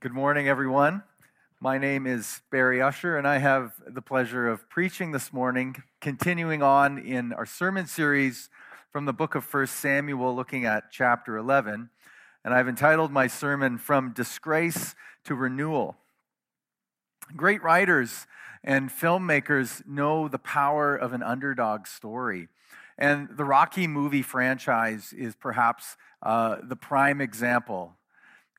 Good morning, everyone. My name is Barry Usher, and I have the pleasure of preaching this morning, continuing on in our sermon series from the book of 1 Samuel, looking at chapter 11. And I've entitled my sermon, From Disgrace to Renewal. Great writers and filmmakers know the power of an underdog story. And the Rocky movie franchise is perhaps uh, the prime example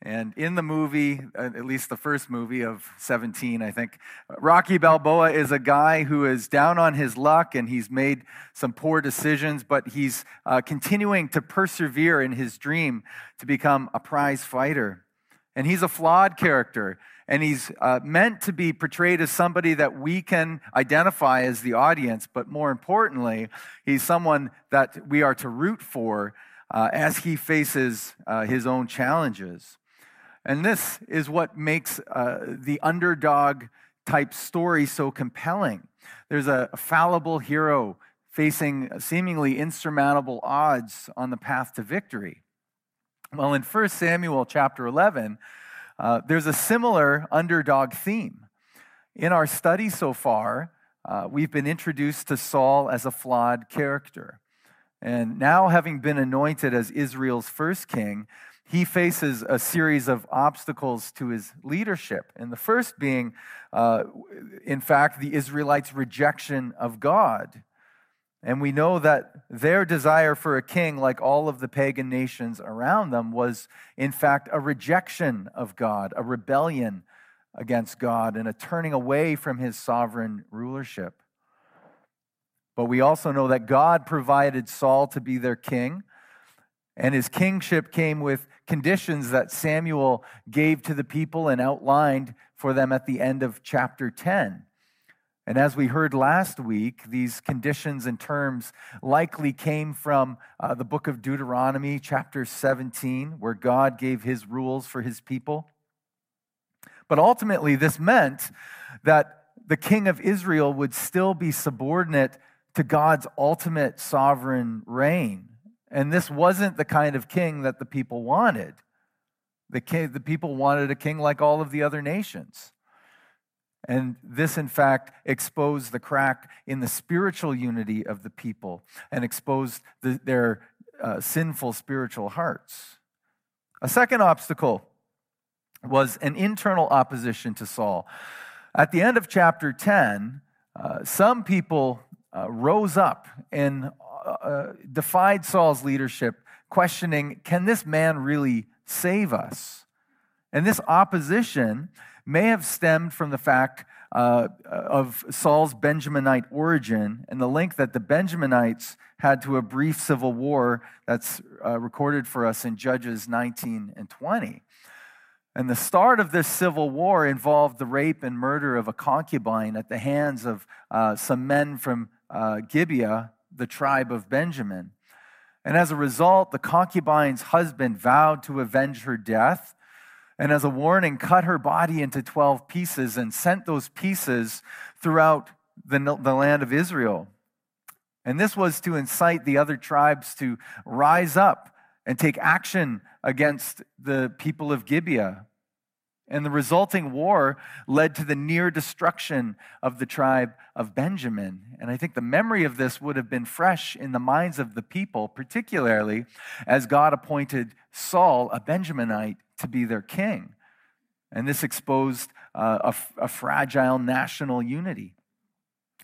and in the movie, uh, at least the first movie of 17, I think, Rocky Balboa is a guy who is down on his luck and he's made some poor decisions, but he's uh, continuing to persevere in his dream to become a prize fighter. And he's a flawed character, and he's uh, meant to be portrayed as somebody that we can identify as the audience, but more importantly, he's someone that we are to root for uh, as he faces uh, his own challenges. And this is what makes uh, the underdog type story so compelling. There's a, fallible hero facing seemingly insurmountable odds on the path to victory. Well, in 1 Samuel chapter 11, uh, there's a similar underdog theme. In our study so far, uh, we've been introduced to Saul as a flawed character. And now, having been anointed as Israel's first king, he faces a series of obstacles to his leadership. And the first being, uh, in fact, the Israelites' rejection of God. And we know that their desire for a king, like all of the pagan nations around them, was in fact a rejection of God, a rebellion against God, and a turning away from his sovereign rulership. But we also know that God provided Saul to be their king and his kingship came with conditions that Samuel gave to the people and outlined for them at the end of chapter 10. And as we heard last week, these conditions and terms likely came from uh, the book of Deuteronomy, chapter 17, where God gave his rules for his people. But ultimately, this meant that the king of Israel would still be subordinate to God's ultimate sovereign reign. And this wasn't the kind of king that the people wanted. The, king, the people wanted a king like all of the other nations. And this, in fact, exposed the crack in the spiritual unity of the people and exposed the, their uh, sinful spiritual hearts. A second obstacle was an internal opposition to Saul. At the end of chapter 10, uh, some people uh, rose up and uh, defied Saul's leadership, questioning, can this man really save us? And this opposition may have stemmed from the fact uh, of Saul's Benjaminite origin and the link that the Benjaminites had to a brief civil war that's uh, recorded for us in Judges 19 and 20. And the start of this civil war involved the rape and murder of a concubine at the hands of uh, some men from uh, Gibeah the tribe of Benjamin. And as a result, the concubine's husband vowed to avenge her death. And as a warning, cut her body into 12 pieces and sent those pieces throughout the, the land of Israel. And this was to incite the other tribes to rise up and take action against the people of Gibeah. And the resulting war led to the near destruction of the tribe of Benjamin. And I think the memory of this would have been fresh in the minds of the people, particularly as God appointed Saul, a Benjaminite, to be their king. And this exposed uh, a, a fragile national unity.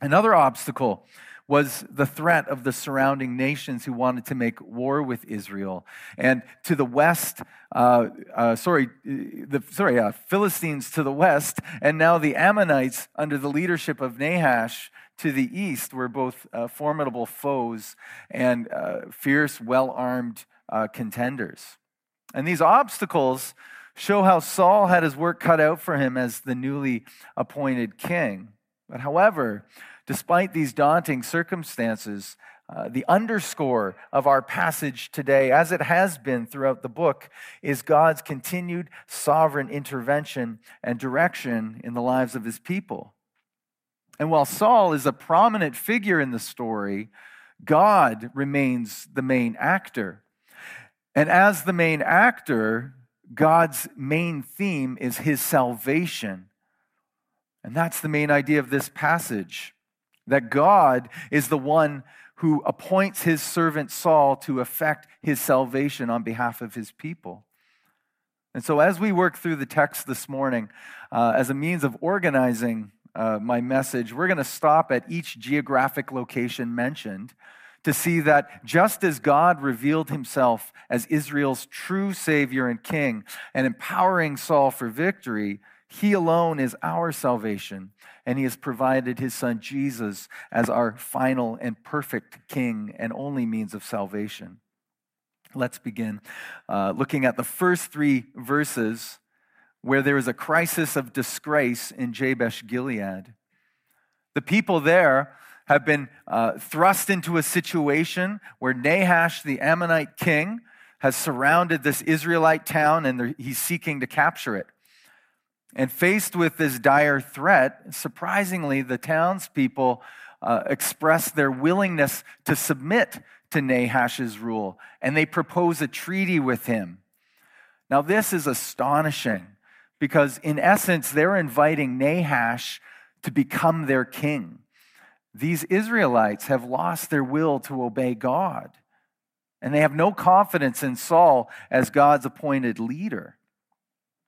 Another obstacle was the threat of the surrounding nations who wanted to make war with Israel. And to the west, uh, uh, sorry, the sorry, uh, Philistines to the west, and now the Ammonites under the leadership of Nahash to the east were both uh, formidable foes and uh, fierce, well armed uh, contenders. And these obstacles show how Saul had his work cut out for him as the newly appointed king. But however, Despite these daunting circumstances, uh, the underscore of our passage today, as it has been throughout the book, is God's continued sovereign intervention and direction in the lives of his people. And while Saul is a prominent figure in the story, God remains the main actor. And as the main actor, God's main theme is his salvation. And that's the main idea of this passage that God is the one who appoints his servant Saul to effect his salvation on behalf of his people. And so, as we work through the text this morning, uh, as a means of organizing uh, my message, we're going to stop at each geographic location mentioned to see that just as God revealed himself as Israel's true Savior and King and empowering Saul for victory, he alone is our salvation, and he has provided his son Jesus as our final and perfect King and only means of salvation. Let's begin uh, looking at the first three verses where there is a crisis of disgrace in Jabesh Gilead. The people there have been uh, thrust into a situation where Nahash, the Ammonite king, has surrounded this Israelite town and he's seeking to capture it. And faced with this dire threat, surprisingly, the townspeople uh, express their willingness to submit to Nahash's rule, and they propose a treaty with him. Now, this is astonishing because, in essence, they're inviting Nahash to become their king. These Israelites have lost their will to obey God, and they have no confidence in Saul as God's appointed leader.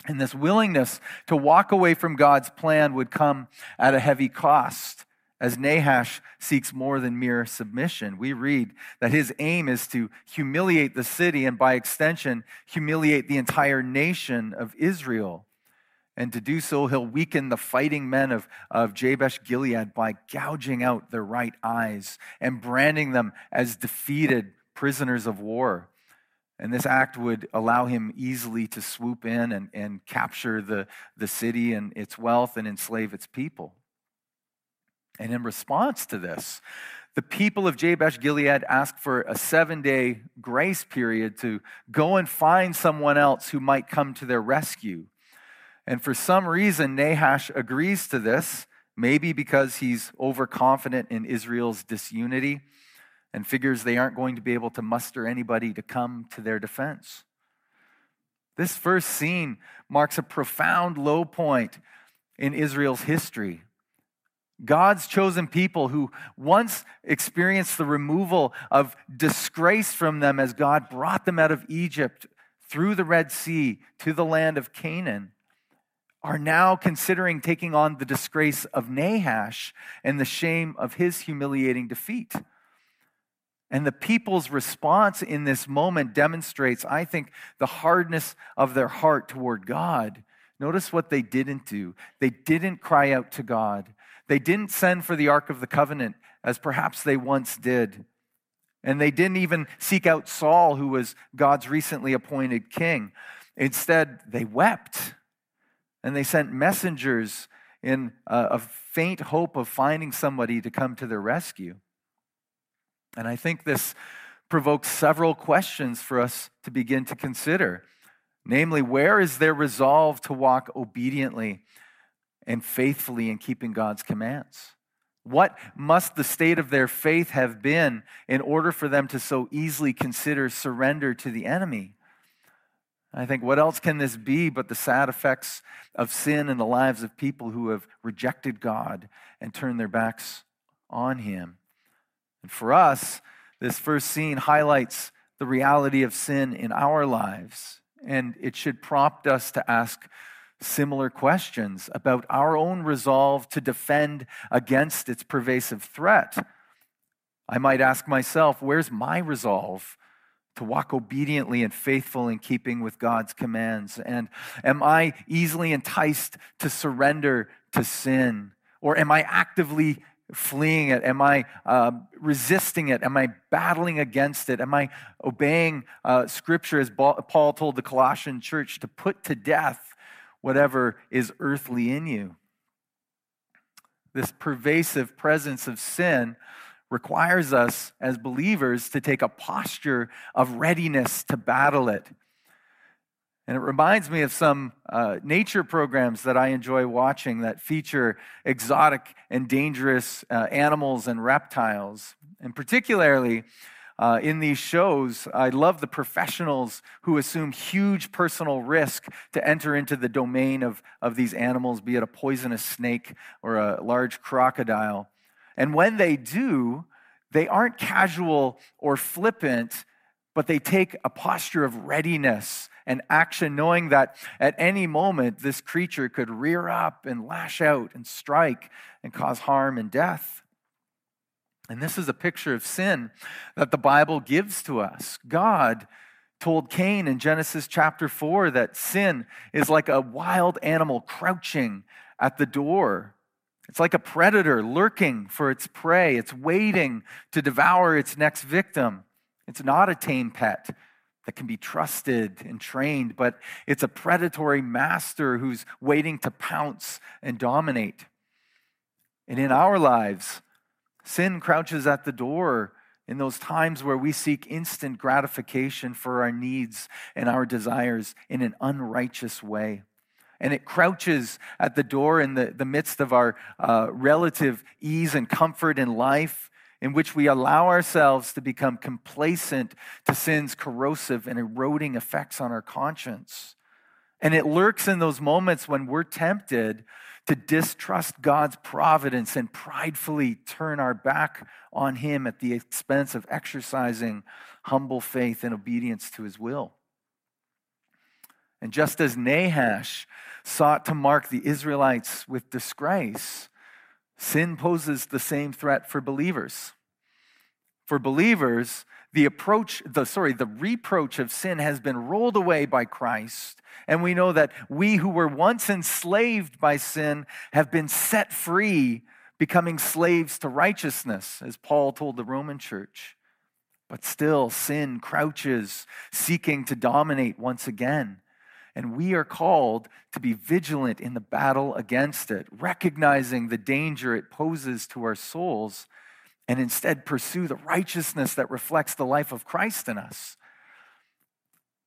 And this willingness to walk away from God's plan would come at a heavy cost as Nahash seeks more than mere submission. We read that his aim is to humiliate the city and, by extension, humiliate the entire nation of Israel. And to do so, he'll weaken the fighting men of, of Jabesh Gilead by gouging out their right eyes and branding them as defeated prisoners of war. And this act would allow him easily to swoop in and, and capture the, the city and its wealth and enslave its people. And in response to this, the people of Jabesh Gilead asked for a seven day grace period to go and find someone else who might come to their rescue. And for some reason, Nahash agrees to this, maybe because he's overconfident in Israel's disunity and figures they aren't going to be able to muster anybody to come to their defense. This first scene marks a profound low point in Israel's history. God's chosen people who once experienced the removal of disgrace from them as God brought them out of Egypt through the Red Sea to the land of Canaan are now considering taking on the disgrace of Nahash and the shame of his humiliating defeat. And the people's response in this moment demonstrates, I think, the hardness of their heart toward God. Notice what they didn't do. They didn't cry out to God. They didn't send for the Ark of the Covenant as perhaps they once did. And they didn't even seek out Saul, who was God's recently appointed king. Instead, they wept and they sent messengers in uh, a, faint hope of finding somebody to come to their rescue. And I think this provokes several questions for us to begin to consider. Namely, where is their resolve to walk obediently and faithfully in keeping God's commands? What must the state of their faith have been in order for them to so easily consider surrender to the enemy? I think, what else can this be but the sad effects of sin in the lives of people who have rejected God and turned their backs on Him? And for us, this first scene highlights the reality of sin in our lives, and it should prompt us to ask similar questions about our own resolve to defend against its pervasive threat. I might ask myself, where's my resolve to walk obediently and faithful in keeping with God's commands? And am I easily enticed to surrender to sin? Or am I actively fleeing it? Am I uh, resisting it? Am I battling against it? Am I obeying uh, Scripture as Paul told the Colossian church to put to death whatever is earthly in you. This pervasive presence of sin requires us as believers to take a posture of readiness to battle it. And it reminds me of some uh, nature programs that I enjoy watching that feature exotic and dangerous uh, animals and reptiles. And particularly, uh, in these shows, I love the professionals who assume huge personal risk to enter into the domain of, of these animals, be it a poisonous snake or a large crocodile. And when they do, they aren't casual or flippant, but they take a posture of readiness and action, knowing that at any moment this creature could rear up and lash out and strike and cause harm and death. And this is a picture of sin that the Bible gives to us. God told Cain in Genesis chapter 4 that sin is like a wild animal crouching at the door. It's like a predator lurking for its prey. It's waiting to devour its next victim. It's not a tame pet that can be trusted and trained, but it's a predatory master who's waiting to pounce and dominate. And in our lives, Sin crouches at the door in those times where we seek instant gratification for our needs and our desires in an unrighteous way. And it crouches at the door in the, the midst of our uh, relative ease and comfort in life, in which we allow ourselves to become complacent to sin's corrosive and eroding effects on our conscience. And it lurks in those moments when we're tempted to distrust God's providence and pridefully turn our back on Him at the expense of exercising humble faith and obedience to His will. And just as Nahash sought to mark the Israelites with disgrace, sin poses the same threat for believers. For believers, the approach, the sorry, the reproach of sin has been rolled away by Christ. And we know that we who were once enslaved by sin have been set free, becoming slaves to righteousness, as Paul told the Roman church. But still, sin crouches, seeking to dominate once again. And we are called to be vigilant in the battle against it, recognizing the danger it poses to our souls and instead pursue the righteousness that reflects the life of Christ in us.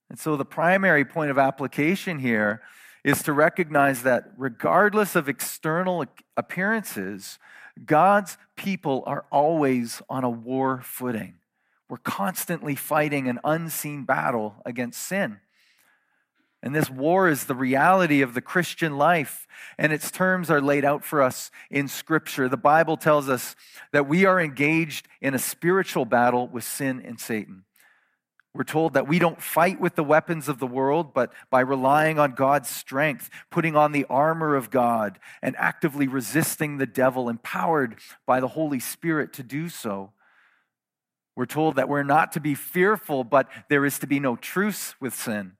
And so, the primary point of application here is to recognize that regardless of external appearances, God's people are always on a war footing. We're constantly fighting an unseen battle against sin. And this war is the reality of the Christian life, and its terms are laid out for us in Scripture. The Bible tells us that we are engaged in a spiritual battle with sin and Satan. We're told that we don't fight with the weapons of the world, but by relying on God's strength, putting on the armor of God, and actively resisting the devil, empowered by the Holy Spirit to do so. We're told that we're not to be fearful, but there is to be no truce with sin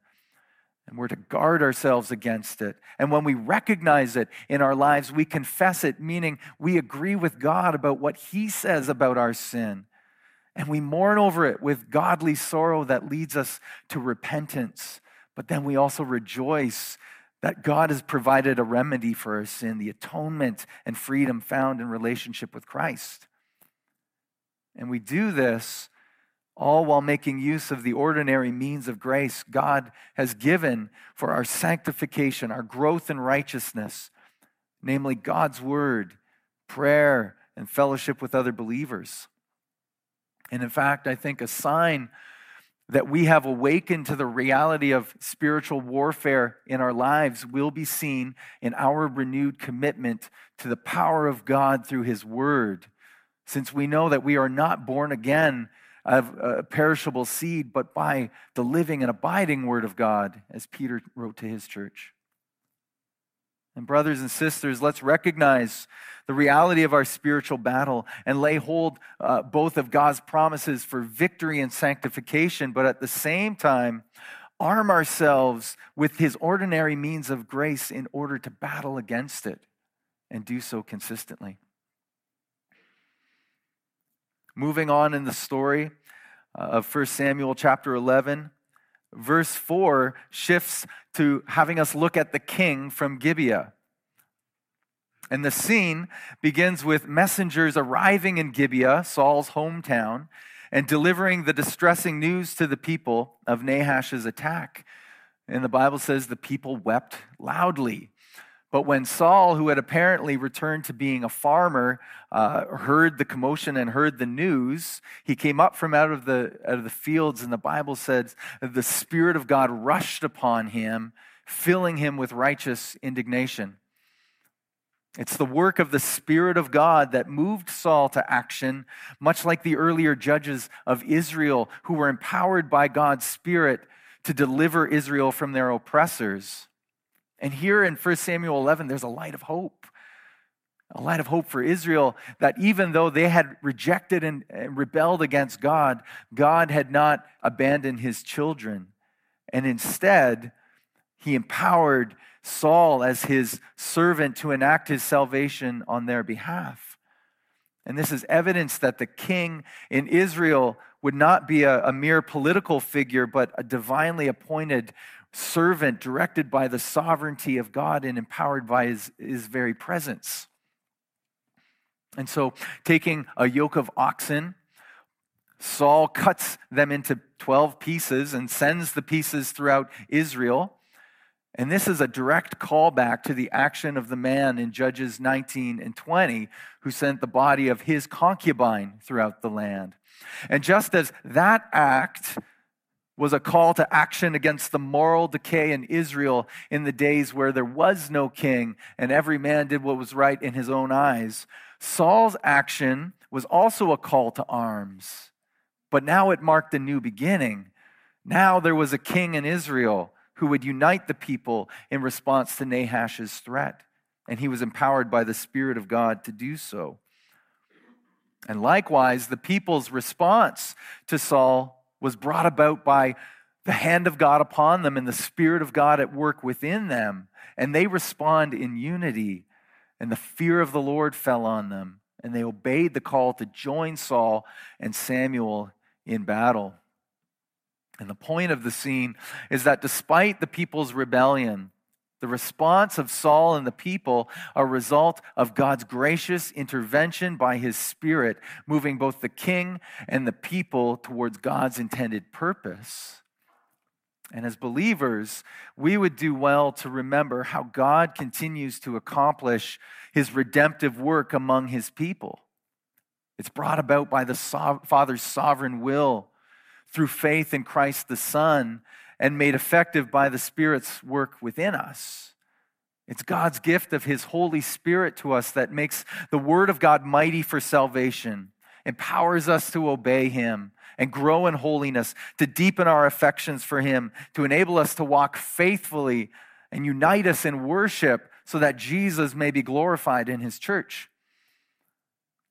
and we're to guard ourselves against it. And when we recognize it in our lives, we confess it, meaning we agree with God about what He says about our sin. And we mourn over it with godly sorrow that leads us to repentance. But then we also rejoice that God has provided a remedy for our sin, the atonement and freedom found in relationship with Christ. And we do this all while making use of the ordinary means of grace God has given for our sanctification, our growth in righteousness, namely God's word, prayer, and fellowship with other believers. And in fact, I think a sign that we have awakened to the reality of spiritual warfare in our lives will be seen in our renewed commitment to the power of God through His Word. Since we know that we are not born again of a perishable seed, but by the living and abiding word of God, as Peter wrote to his church. And, brothers and sisters, let's recognize the reality of our spiritual battle and lay hold uh, both of God's promises for victory and sanctification, but at the same time, arm ourselves with his ordinary means of grace in order to battle against it and do so consistently. Moving on in the story uh, of 1 Samuel chapter 11, verse 4 shifts to having us look at the king from Gibeah. And the scene begins with messengers arriving in Gibeah, Saul's hometown, and delivering the distressing news to the people of Nahash's attack. And the Bible says the people wept loudly. But when Saul, who had apparently returned to being a farmer, uh, heard the commotion and heard the news, he came up from out of, the, out of the fields, and the Bible says the Spirit of God rushed upon him, filling him with righteous indignation. It's the work of the Spirit of God that moved Saul to action, much like the earlier judges of Israel who were empowered by God's Spirit to deliver Israel from their oppressors. And here in 1 Samuel 11, there's a light of hope. A light of hope for Israel that even though they had rejected and rebelled against God, God had not abandoned his children. And instead, he empowered Saul as his servant to enact his salvation on their behalf. And this is evidence that the king in Israel would not be a, a, mere political figure, but a divinely appointed servant directed by the sovereignty of God and empowered by his, his very presence. And so, taking a yoke of oxen, Saul cuts them into 12 pieces and sends the pieces throughout Israel. And this is a direct callback to the action of the man in Judges 19 and 20 who sent the body of his concubine throughout the land. And just as that act was a call to action against the moral decay in Israel in the days where there was no king and every man did what was right in his own eyes. Saul's action was also a call to arms, but now it marked a new beginning. Now there was a king in Israel who would unite the people in response to Nahash's threat, and he was empowered by the Spirit of God to do so. And likewise, the people's response to Saul was brought about by the hand of God upon them and the Spirit of God at work within them. And they respond in unity, and the fear of the Lord fell on them, and they obeyed the call to join Saul and Samuel in battle. And the point of the scene is that despite the people's rebellion, the response of Saul and the people are a result of God's gracious intervention by his spirit, moving both the king and the people towards God's intended purpose. And as believers, we would do well to remember how God continues to accomplish his redemptive work among his people. It's brought about by the Father's sovereign will through faith in Christ the Son and made effective by the Spirit's work within us. It's God's gift of His Holy Spirit to us that makes the Word of God mighty for salvation, empowers us to obey Him and grow in holiness, to deepen our affections for Him, to enable us to walk faithfully and unite us in worship so that Jesus may be glorified in His church.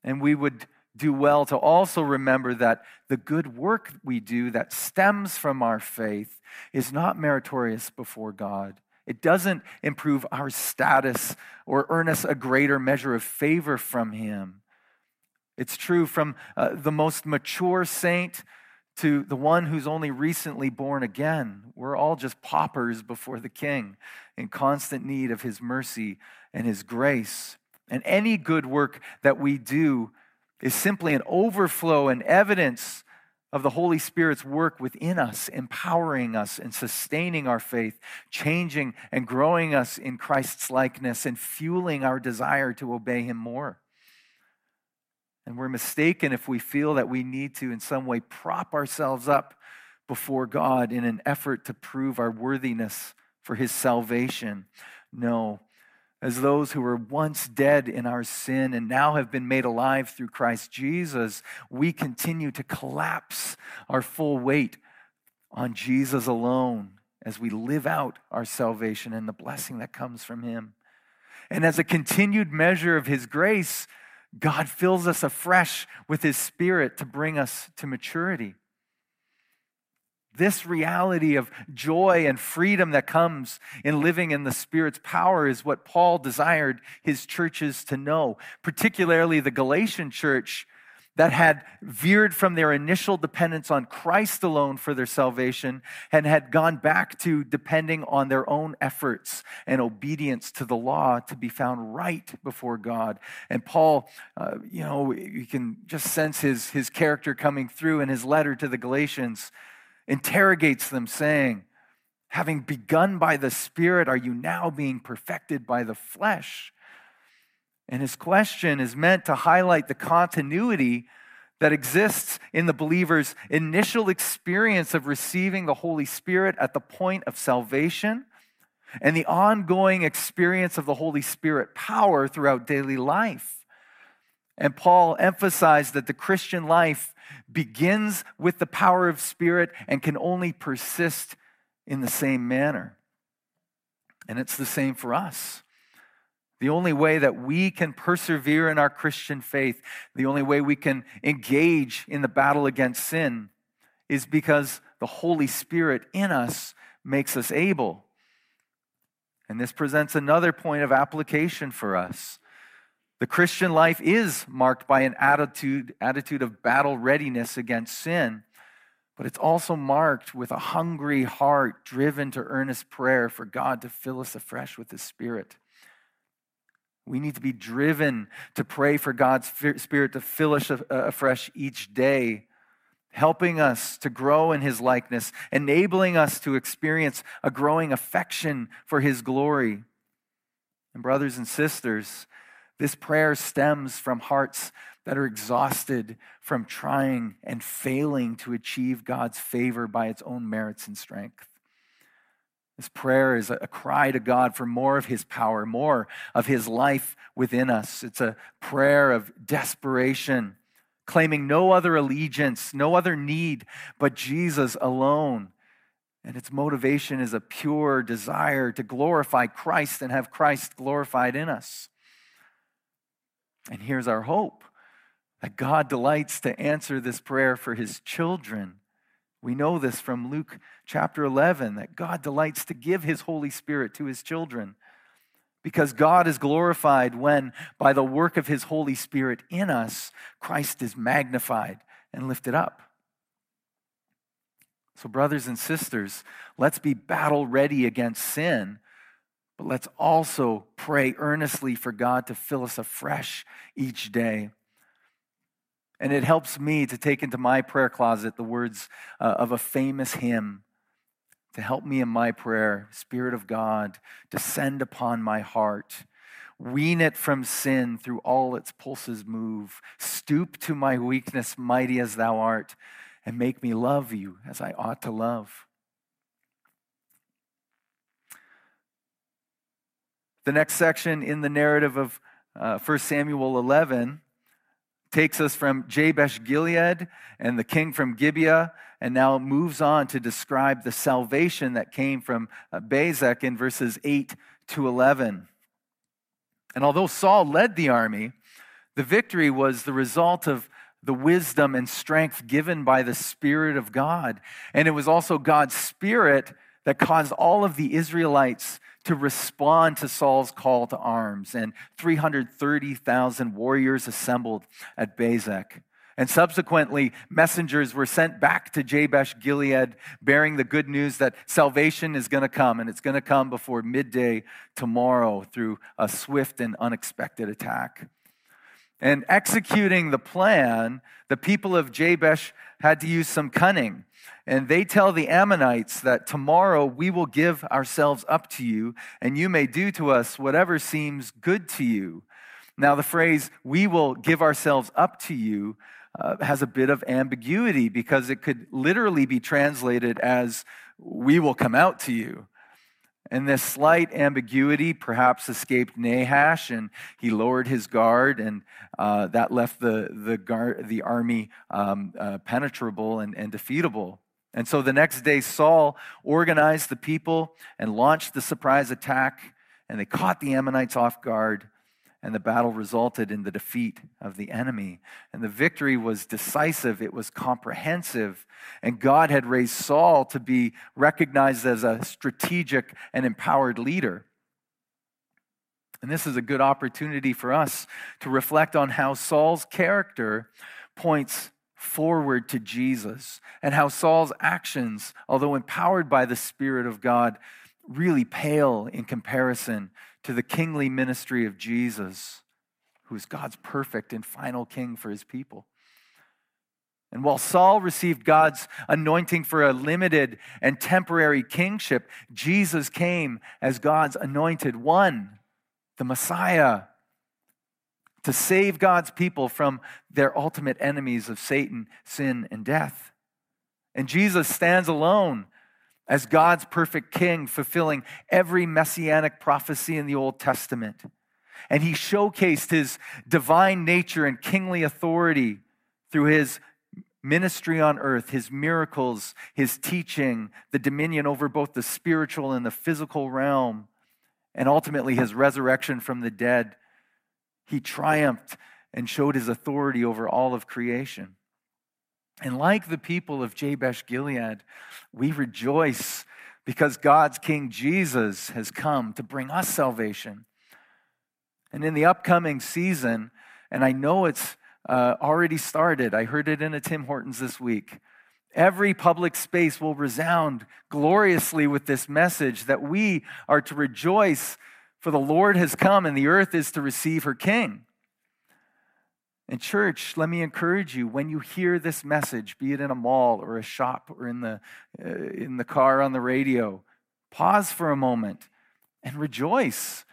And we would do well to also remember that the good work we do that stems from our faith is not meritorious before God. It doesn't improve our status or earn us a greater measure of favor from Him. It's true from uh, the most mature saint to the one who's only recently born again. We're all just paupers before the King in constant need of His mercy and His grace. And any good work that we do is simply an overflow and evidence of the Holy Spirit's work within us, empowering us and sustaining our faith, changing and growing us in Christ's likeness, and fueling our desire to obey Him more. And we're mistaken if we feel that we need to, in some way, prop ourselves up before God in an effort to prove our worthiness for His salvation. No, as those who were once dead in our sin and now have been made alive through Christ Jesus, we continue to collapse our full weight on Jesus alone as we live out our salvation and the blessing that comes from Him. And as a continued measure of His grace, God fills us afresh with His Spirit to bring us to maturity. This reality of joy and freedom that comes in living in the Spirit's power is what Paul desired his churches to know, particularly the Galatian church that had veered from their initial dependence on Christ alone for their salvation and had gone back to depending on their own efforts and obedience to the law to be found right before God. And Paul, uh, you know, you can just sense his, his character coming through in his letter to the Galatians interrogates them, saying, Having begun by the Spirit, are you now being perfected by the flesh? And his question is meant to highlight the continuity that exists in the believer's initial experience of receiving the Holy Spirit at the point of salvation and the ongoing experience of the Holy Spirit power throughout daily life. And Paul emphasized that the Christian life begins with the power of Spirit and can only persist in the same manner. And it's the same for us. The only way that we can persevere in our Christian faith, the only way we can engage in the battle against sin, is because the Holy Spirit in us makes us able. And this presents another point of application for us. The Christian life is marked by an attitude, attitude of battle readiness against sin, but it's also marked with a hungry heart driven to earnest prayer for God to fill us afresh with His Spirit. We need to be driven to pray for God's Spirit to fill us uh, afresh each day, helping us to grow in His likeness, enabling us to experience a growing affection for His glory. And, brothers and sisters, this prayer stems from hearts that are exhausted from trying and failing to achieve God's favor by its own merits and strength. This prayer is a cry to God for more of His power, more of His life within us. It's a prayer of desperation, claiming no other allegiance, no other need but Jesus alone. And its motivation is a pure desire to glorify Christ and have Christ glorified in us. And here's our hope that God delights to answer this prayer for His children we know this from Luke chapter 11 that God delights to give his Holy Spirit to his children because God is glorified when, by the work of his Holy Spirit in us, Christ is magnified and lifted up. So, brothers and sisters, let's be battle ready against sin, but let's also pray earnestly for God to fill us afresh each day. And it helps me to take into my prayer closet the words uh, of a famous hymn to help me in my prayer. Spirit of God, descend upon my heart. Wean it from sin through all its pulses move. Stoop to my weakness, mighty as thou art, and make me love you as I ought to love. The next section in the narrative of uh, 1 Samuel 11 takes us from Jabesh Gilead and the king from Gibeah, and now moves on to describe the salvation that came from uh, Bezek in verses 8 to 11. And although Saul led the army, the victory was the result of the wisdom and strength given by the Spirit of God. And it was also God's Spirit that caused all of the Israelites to respond to Saul's call to arms, and 330,000 warriors assembled at Bezek. And subsequently, messengers were sent back to Jabesh Gilead bearing the good news that salvation is going to come, and it's going to come before midday tomorrow through a swift and unexpected attack. And executing the plan, the people of Jabesh had to use some cunning. And they tell the Ammonites that tomorrow we will give ourselves up to you, and you may do to us whatever seems good to you. Now, the phrase, we will give ourselves up to you, uh, has a bit of ambiguity because it could literally be translated as, we will come out to you. And this slight ambiguity perhaps escaped Nahash, and he lowered his guard, and uh, that left the, the, guard, the army um, uh, penetrable and, and defeatable. And so the next day, Saul organized the people and launched the surprise attack, and they caught the Ammonites off guard, and the battle resulted in the defeat of the enemy. And the victory was decisive, it was comprehensive, and God had raised Saul to be recognized as a strategic and empowered leader. And this is a good opportunity for us to reflect on how Saul's character points forward to Jesus and how Saul's actions, although empowered by the Spirit of God, really pale in comparison to the kingly ministry of Jesus, who is God's perfect and final king for his people. And while Saul received God's anointing for a limited and temporary kingship, Jesus came as God's anointed one, the Messiah, to save God's people from their ultimate enemies of Satan, sin, and death. And Jesus stands alone as God's perfect king, fulfilling every messianic prophecy in the Old Testament. And he showcased his divine nature and kingly authority through his ministry on earth, his miracles, his teaching, the dominion over both the spiritual and the physical realm, and ultimately his resurrection from the dead. He triumphed and showed his authority over all of creation. And like the people of Jabesh Gilead, we rejoice because God's King Jesus has come to bring us salvation. And in the upcoming season, and I know it's uh, already started. I heard it in a Tim Hortons this week. Every public space will resound gloriously with this message that we are to rejoice, for the Lord has come and the earth is to receive her king. And, church, let me encourage you when you hear this message, be it in a mall or a shop or in the, uh, in the car on the radio, pause for a moment and rejoice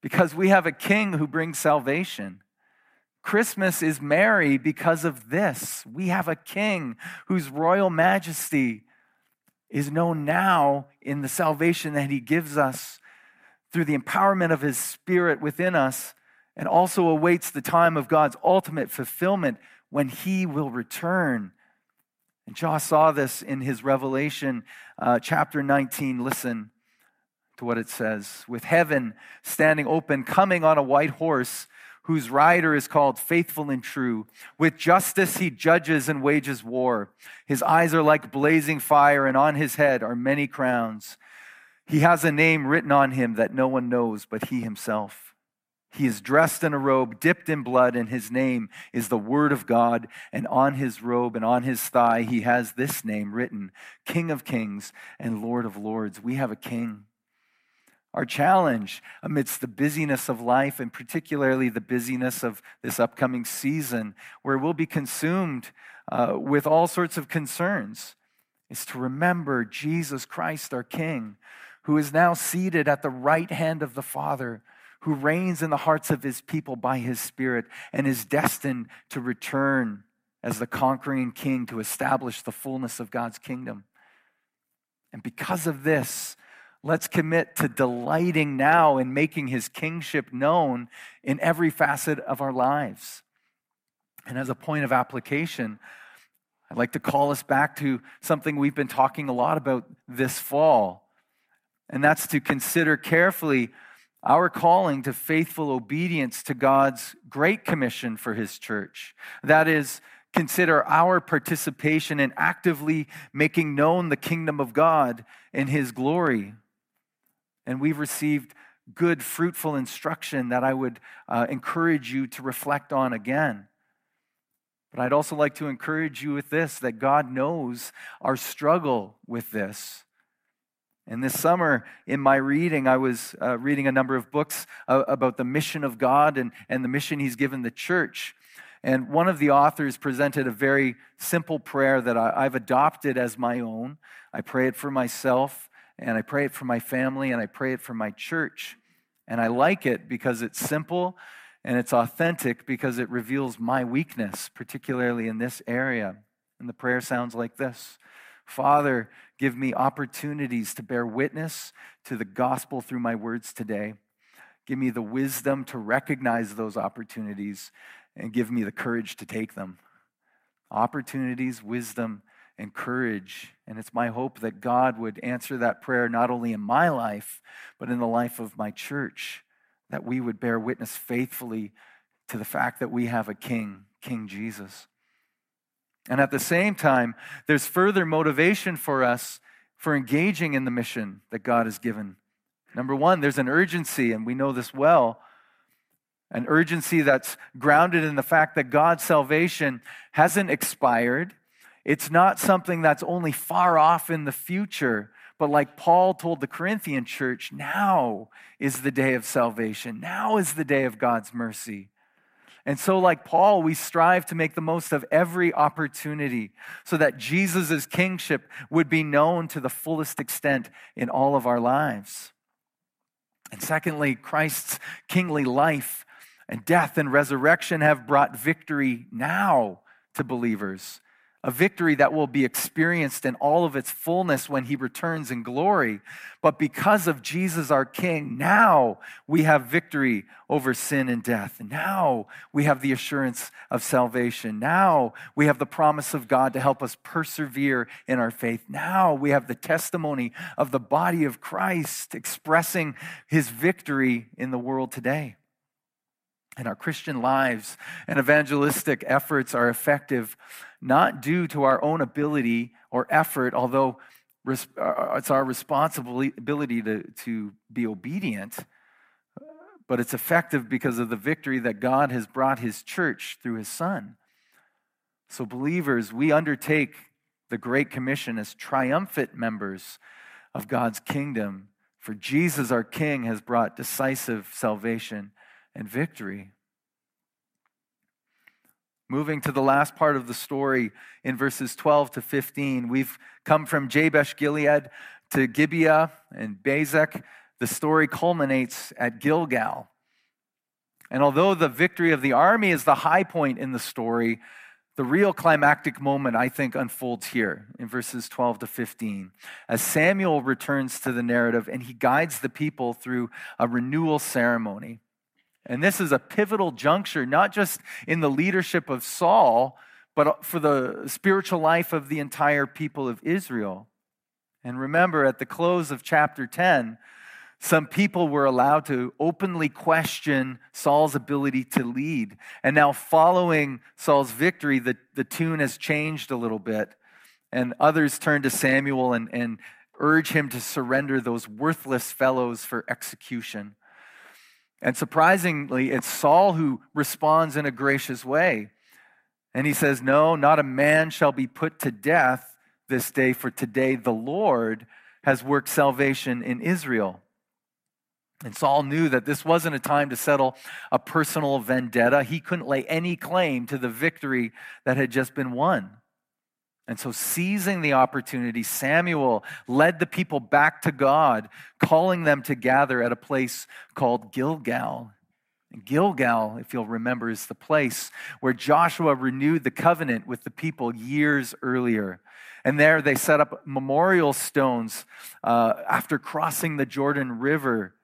because we have a king who brings salvation. Christmas is merry because of this. We have a king whose royal majesty is known now in the salvation that he gives us through the empowerment of his spirit within us, and also awaits the time of God's ultimate fulfillment when he will return. And John saw this in his Revelation uh, chapter 19. Listen to what it says With heaven standing open, coming on a white horse whose rider is called faithful and true. With justice he judges and wages war. His eyes are like blazing fire, and on his head are many crowns. He has a name written on him that no one knows but he himself. He is dressed in a robe dipped in blood, and his name is the Word of God. And on his robe and on his thigh, he has this name written King of Kings and Lord of Lords. We have a king. Our challenge amidst the busyness of life, and particularly the busyness of this upcoming season, where we'll be consumed uh, with all sorts of concerns, is to remember Jesus Christ, our King, who is now seated at the right hand of the Father, who reigns in the hearts of his people by his Spirit, and is destined to return as the conquering King to establish the fullness of God's kingdom. And because of this, Let's commit to delighting now in making his kingship known in every facet of our lives. And as a point of application, I'd like to call us back to something we've been talking a lot about this fall, and that's to consider carefully our calling to faithful obedience to God's great commission for his church. That is, consider our participation in actively making known the kingdom of God and his glory and we've received good, fruitful instruction that I would uh, encourage you to reflect on again. But I'd also like to encourage you with this that God knows our struggle with this. And this summer, in my reading, I was uh, reading a number of books uh, about the mission of God and, and the mission He's given the church. And one of the authors presented a very simple prayer that I, I've adopted as my own. I pray it for myself and I pray it for my family, and I pray it for my church. And I like it because it's simple and it's authentic because it reveals my weakness, particularly in this area. And the prayer sounds like this Father, give me opportunities to bear witness to the gospel through my words today. Give me the wisdom to recognize those opportunities and give me the courage to take them. Opportunities, wisdom, and courage. And it's my hope that God would answer that prayer not only in my life, but in the life of my church, that we would bear witness faithfully to the fact that we have a king, King Jesus. And at the same time, there's further motivation for us for engaging in the mission that God has given. Number one, there's an urgency, and we know this well. An urgency that's grounded in the fact that God's salvation hasn't expired. It's not something that's only far off in the future, but like Paul told the Corinthian church, now is the day of salvation. Now is the day of God's mercy. And so, like Paul, we strive to make the most of every opportunity so that Jesus' kingship would be known to the fullest extent in all of our lives. And secondly, Christ's kingly life and death and resurrection have brought victory now to believers a victory that will be experienced in all of its fullness when he returns in glory. But because of Jesus our King, now we have victory over sin and death. Now we have the assurance of salvation. Now we have the promise of God to help us persevere in our faith. Now we have the testimony of the body of Christ expressing his victory in the world today. And our Christian lives and evangelistic efforts are effective not due to our own ability or effort, although uh, it's our responsibility to, to be obedient, but it's effective because of the victory that God has brought his church through his son. So, believers, we undertake the Great Commission as triumphant members of God's kingdom, for Jesus, our King, has brought decisive salvation and victory. Moving to the last part of the story in verses 12 to 15, we've come from Jabesh Gilead to Gibeah and Bezek. The story culminates at Gilgal. And although the victory of the army is the high point in the story, the real climactic moment, I think, unfolds here in verses 12 to 15 as Samuel returns to the narrative and he guides the people through a renewal ceremony. And this is a pivotal juncture, not just in the leadership of Saul, but for the spiritual life of the entire people of Israel. And remember, at the close of chapter 10, some people were allowed to openly question Saul's ability to lead. And now, following Saul's victory, the, the tune has changed a little bit. And others turn to Samuel and, and urge him to surrender those worthless fellows for execution. And surprisingly, it's Saul who responds in a gracious way. And he says, No, not a man shall be put to death this day, for today the Lord has worked salvation in Israel. And Saul knew that this wasn't a time to settle a personal vendetta. He couldn't lay any claim to the victory that had just been won. And so, seizing the opportunity, Samuel led the people back to God, calling them to gather at a place called Gilgal. Gilgal, if you'll remember, is the place where Joshua renewed the covenant with the people years earlier. And there they set up memorial stones uh, after crossing the Jordan River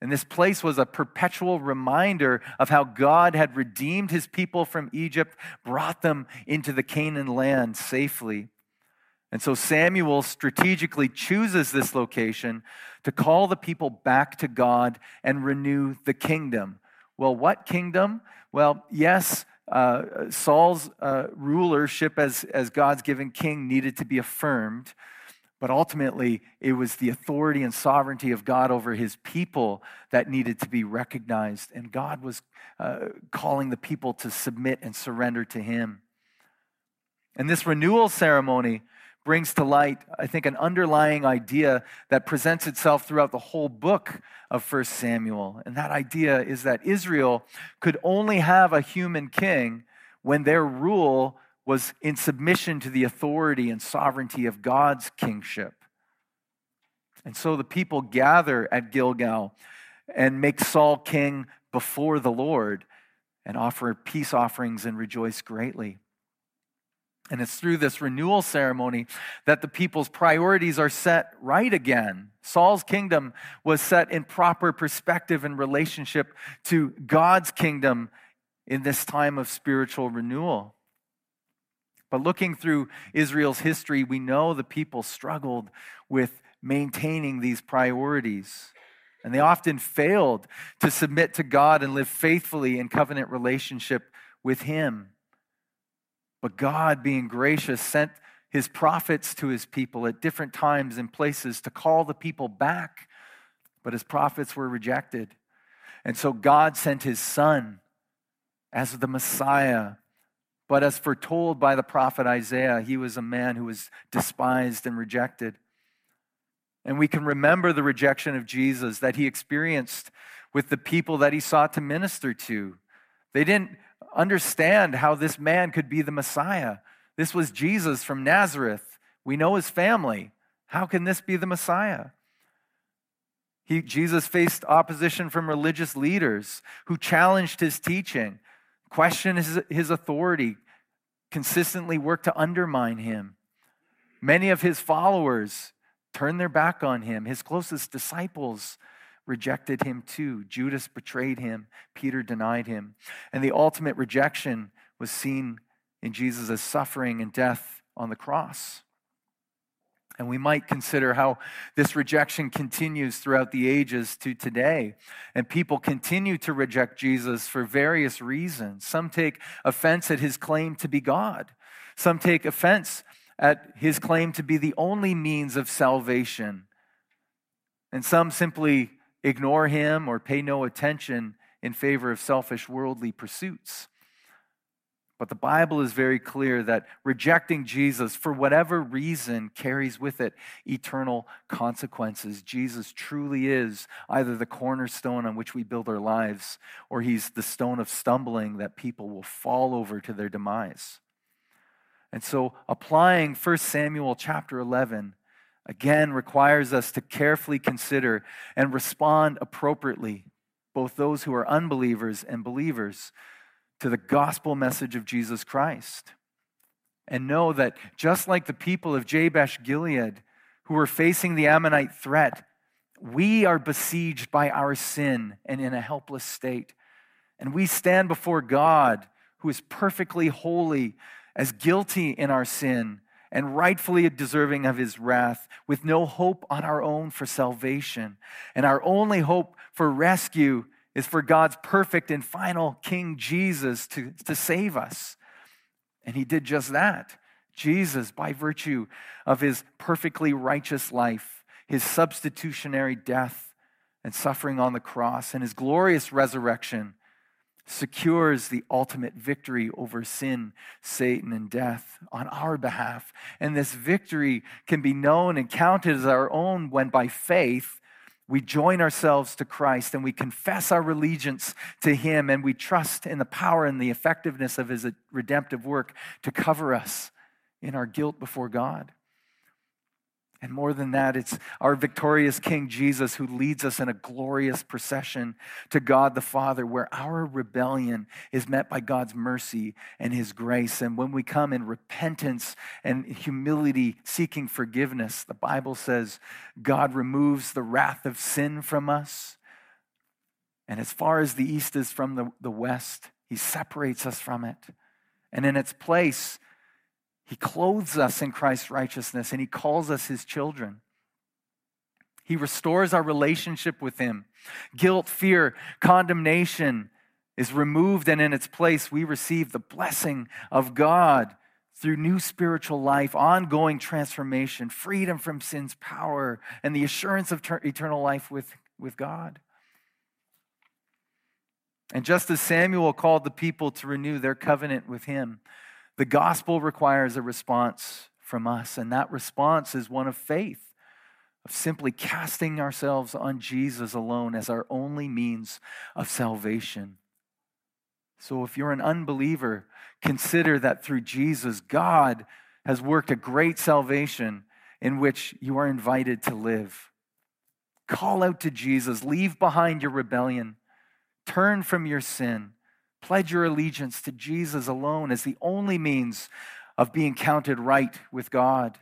and this place was a perpetual reminder of how God had redeemed his people from Egypt, brought them into the Canaan land safely. And so Samuel strategically chooses this location to call the people back to God and renew the kingdom. Well, what kingdom? Well, yes, uh, Saul's uh, rulership as, as God's given king needed to be affirmed. But ultimately, it was the authority and sovereignty of God over his people that needed to be recognized. And God was uh, calling the people to submit and surrender to him. And this renewal ceremony brings to light, I think, an underlying idea that presents itself throughout the whole book of 1 Samuel. And that idea is that Israel could only have a human king when their rule was in submission to the authority and sovereignty of God's kingship. And so the people gather at Gilgal and make Saul king before the Lord and offer peace offerings and rejoice greatly. And it's through this renewal ceremony that the people's priorities are set right again. Saul's kingdom was set in proper perspective and relationship to God's kingdom in this time of spiritual renewal. But looking through Israel's history, we know the people struggled with maintaining these priorities. And they often failed to submit to God and live faithfully in covenant relationship with Him. But God, being gracious, sent His prophets to His people at different times and places to call the people back. But His prophets were rejected. And so God sent His Son as the Messiah but as foretold by the prophet Isaiah, he was a man who was despised and rejected. And we can remember the rejection of Jesus that he experienced with the people that he sought to minister to. They didn't understand how this man could be the Messiah. This was Jesus from Nazareth. We know his family. How can this be the Messiah? He, Jesus faced opposition from religious leaders who challenged his teaching, questioned his, his authority, consistently worked to undermine him. Many of his followers turned their back on him. His closest disciples rejected him too. Judas betrayed him, Peter denied him. And the ultimate rejection was seen in Jesus' suffering and death on the cross. And we might consider how this rejection continues throughout the ages to today. And people continue to reject Jesus for various reasons. Some take offense at his claim to be God, some take offense at his claim to be the only means of salvation. And some simply ignore him or pay no attention in favor of selfish worldly pursuits. But the Bible is very clear that rejecting Jesus, for whatever reason, carries with it eternal consequences. Jesus truly is either the cornerstone on which we build our lives, or he's the stone of stumbling that people will fall over to their demise. And so, applying 1 Samuel chapter 11 again requires us to carefully consider and respond appropriately, both those who are unbelievers and believers to the gospel message of Jesus Christ. And know that just like the people of Jabesh Gilead who were facing the Ammonite threat, we are besieged by our sin and in a helpless state. And we stand before God, who is perfectly holy, as guilty in our sin and rightfully deserving of his wrath, with no hope on our own for salvation. And our only hope for rescue is for God's perfect and final King Jesus to, to save us. And he did just that. Jesus, by virtue of his perfectly righteous life, his substitutionary death and suffering on the cross, and his glorious resurrection, secures the ultimate victory over sin, Satan, and death on our behalf. And this victory can be known and counted as our own when by faith we join ourselves to Christ and we confess our allegiance to Him and we trust in the power and the effectiveness of His redemptive work to cover us in our guilt before God. And more than that, it's our victorious King Jesus who leads us in a glorious procession to God the Father, where our rebellion is met by God's mercy and His grace. And when we come in repentance and humility, seeking forgiveness, the Bible says God removes the wrath of sin from us. And as far as the east is from the, the west, He separates us from it. And in its place, he clothes us in Christ's righteousness and He calls us His children. He restores our relationship with Him. Guilt, fear, condemnation is removed, and in its place, we receive the blessing of God through new spiritual life, ongoing transformation, freedom from sin's power, and the assurance of ter- eternal life with, with God. And just as Samuel called the people to renew their covenant with him, the gospel requires a response from us, and that response is one of faith, of simply casting ourselves on Jesus alone as our only means of salvation. So if you're an unbeliever, consider that through Jesus, God has worked a great salvation in which you are invited to live. Call out to Jesus, leave behind your rebellion, turn from your sin Pledge your allegiance to Jesus alone as the only means of being counted right with God.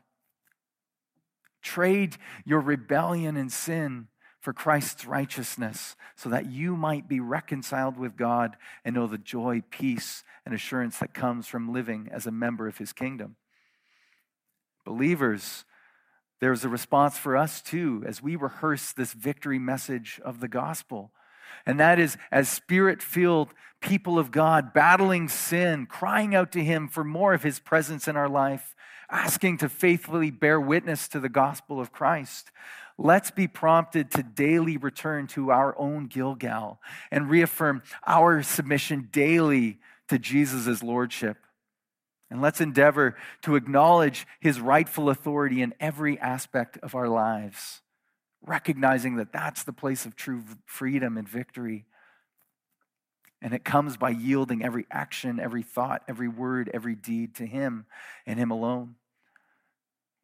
Trade your rebellion and sin for Christ's righteousness so that you might be reconciled with God and know the joy, peace, and assurance that comes from living as a member of his kingdom. Believers, there's a response for us too as we rehearse this victory message of the gospel. And that is as spirit filled people of God, battling sin, crying out to Him for more of His presence in our life, asking to faithfully bear witness to the gospel of Christ. Let's be prompted to daily return to our own Gilgal and reaffirm our submission daily to Jesus' lordship. And let's endeavor to acknowledge his rightful authority in every aspect of our lives recognizing that that's the place of true freedom and victory. And it comes by yielding every action, every thought, every word, every deed to Him and Him alone.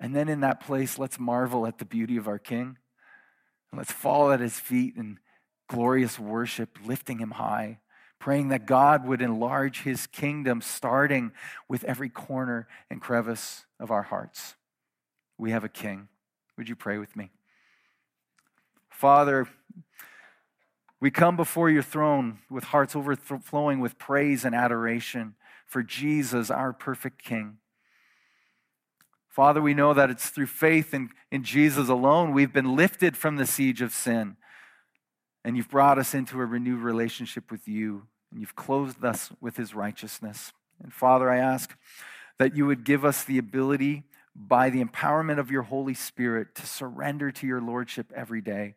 And then in that place, let's marvel at the beauty of our King. Let's fall at His feet in glorious worship, lifting Him high, praying that God would enlarge His kingdom, starting with every corner and crevice of our hearts. We have a King. Would you pray with me? Father, we come before your throne with hearts overflowing with praise and adoration for Jesus, our perfect King. Father, we know that it's through faith in, in Jesus alone we've been lifted from the siege of sin. And you've brought us into a renewed relationship with you, and you've clothed us with his righteousness. And Father, I ask that you would give us the ability, by the empowerment of your Holy Spirit, to surrender to your Lordship every day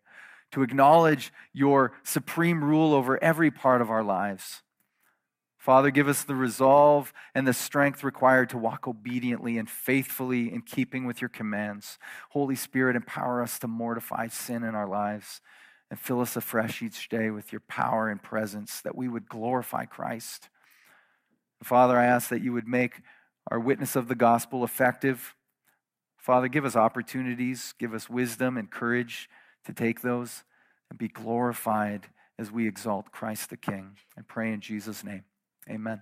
to acknowledge your supreme rule over every part of our lives. Father, give us the resolve and the strength required to walk obediently and faithfully in keeping with your commands. Holy Spirit, empower us to mortify sin in our lives and fill us afresh each day with your power and presence that we would glorify Christ. Father, I ask that you would make our witness of the gospel effective. Father, give us opportunities, give us wisdom and courage to take those and be glorified as we exalt Christ the King. I pray in Jesus' name. Amen.